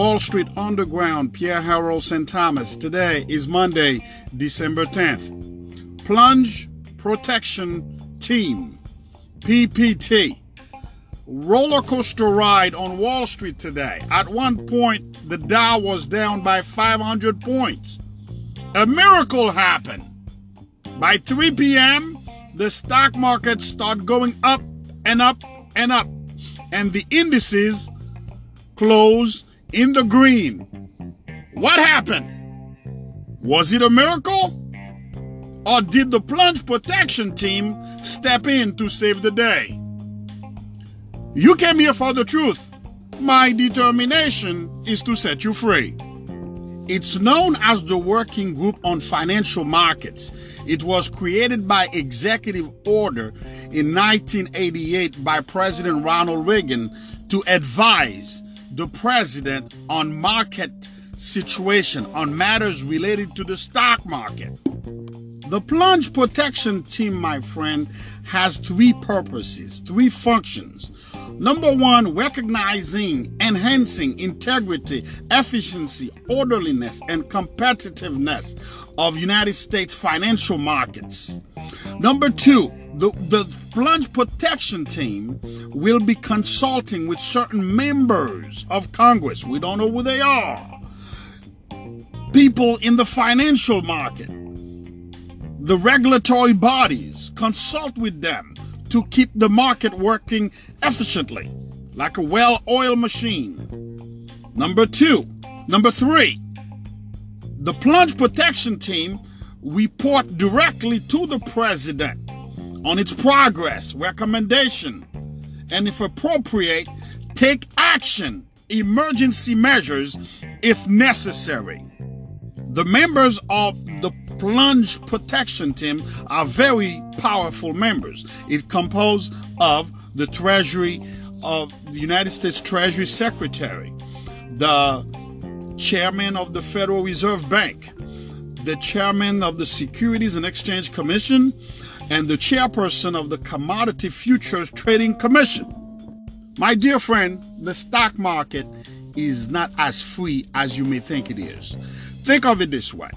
Wall Street Underground, Pierre Harold St. Thomas. Today is Monday, December 10th. Plunge Protection Team, PPT. Roller coaster ride on Wall Street today. At one point, the Dow was down by 500 points. A miracle happened. By 3 p.m., the stock market started going up and up and up, and the indices closed in the green. What happened? Was it a miracle? Or did the plunge protection team step in to save the day? You came here for the truth. My determination is to set you free. It's known as the Working Group on Financial Markets. It was created by executive order in 1988 by President Ronald Reagan to advise the president on market situation on matters related to the stock market. The plunge protection team, my friend, has three purposes, three functions. Number one, recognizing, enhancing integrity, efficiency, orderliness, and competitiveness of United States financial markets. Number two, the, the plunge protection team will be consulting with certain members of Congress. We don't know who they are. People in the financial market the regulatory bodies, consult with them to keep the market working efficiently, like a well oiled machine. Number two, number three, the plunge protection team report directly to the president on its progress, recommendation, and if appropriate, take action, emergency measures if necessary. The members of the plunge protection team are very powerful members. It composed of the Treasury of the United States Treasury Secretary, the chairman of the Federal Reserve Bank, the chairman of the Securities and Exchange Commission, and the chairperson of the Commodity Futures Trading Commission. My dear friend, the stock market is not as free as you may think it is. Think of it this way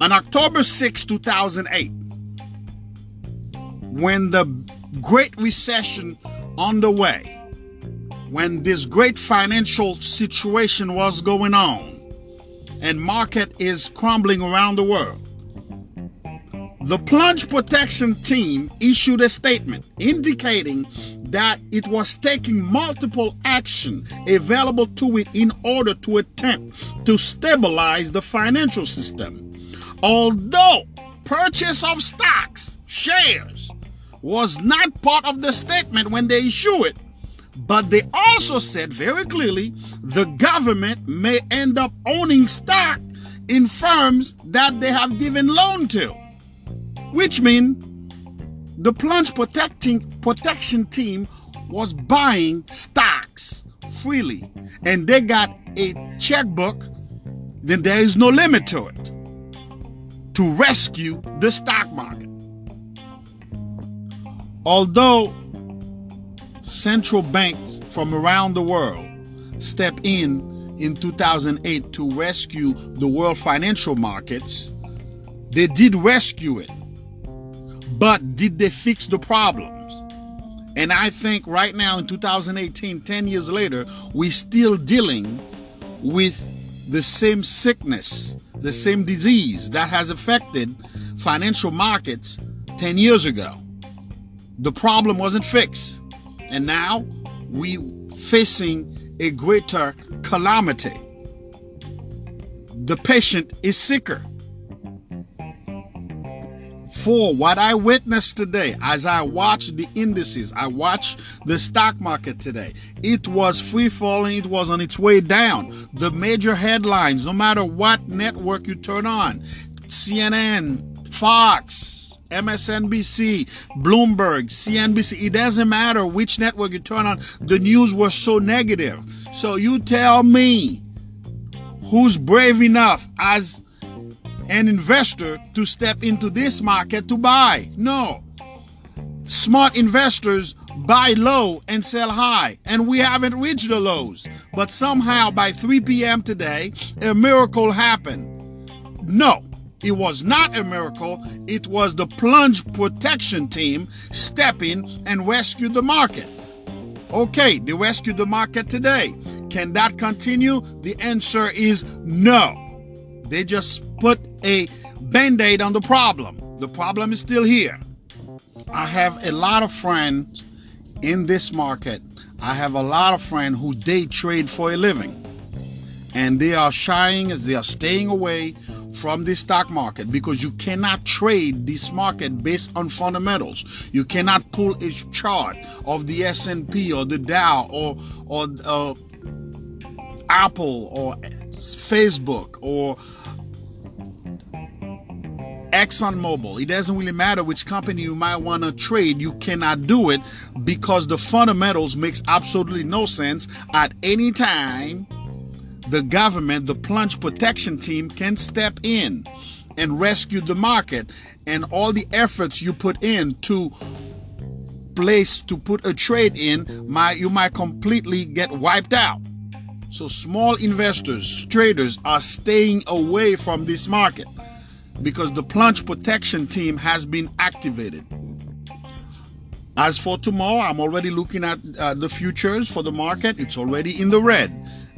on October 6, 2008, when the Great Recession underway, when this great financial situation was going on, and market is crumbling around the world, the plunge protection team issued a statement indicating that it was taking multiple action available to it in order to attempt to stabilize the financial system. Although purchase of stocks, shares, was not part of the statement when they issue it, but they also said very clearly the government may end up owning stock in firms that they have given loan to, which means the plunge protecting protection team was buying stocks freely, and they got a checkbook. Then there is no limit to it to rescue the stock market. Although central banks from around the world stepped in in 2008 to rescue the world financial markets, they did rescue it. But did they fix the problems? And I think right now in 2018, 10 years later, we're still dealing with the same sickness the same disease that has affected financial markets 10 years ago. The problem wasn't fixed. And now we're facing a greater calamity. The patient is sicker for what I witnessed today as I watched the indices, I watched the stock market today. It was free falling, it was on its way down. The major headlines, no matter what network you turn on CNN, Fox, MSNBC, Bloomberg, CNBC, it doesn't matter which network you turn on, the news was so negative. So you tell me who's brave enough as an investor to step into this market to buy. No. Smart investors buy low and sell high, and we haven't reached the lows. But somehow by 3 p.m. today, a miracle happened. No, it was not a miracle. It was the plunge protection team stepping and rescued the market. Okay, they rescued the market today. Can that continue? The answer is no. They just put a band aid on the problem. The problem is still here. I have a lot of friends in this market. I have a lot of friends who day trade for a living. And they are shying as they are staying away from the stock market because you cannot trade this market based on fundamentals. You cannot pull a chart of the S&P or the Dow or or uh, Apple or Facebook or ExxonMobil. It doesn't really matter which company you might want to trade. You cannot do it because the fundamentals makes absolutely no sense at any time the government, the plunge protection team can step in and rescue the market and all the efforts you put in to place to put a trade in might you might completely get wiped out. So small investors, traders are staying away from this market because the plunge protection team has been activated. As for tomorrow, I'm already looking at uh, the futures for the market. It's already in the red.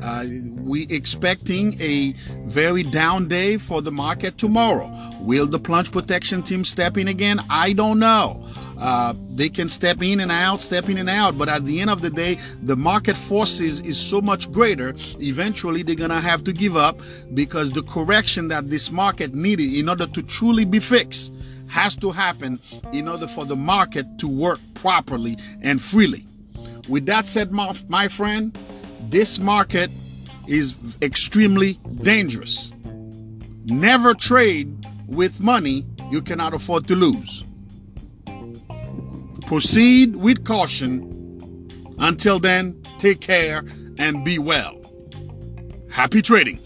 Uh, we expecting a very down day for the market tomorrow. Will the plunge protection team step in again? I don't know. Uh, they can step in and out, step in and out, but at the end of the day, the market forces is so much greater. Eventually, they're gonna have to give up because the correction that this market needed in order to truly be fixed has to happen in order for the market to work properly and freely. With that said, my, my friend, this market is extremely dangerous. Never trade with money you cannot afford to lose. Proceed with caution. Until then, take care and be well. Happy trading.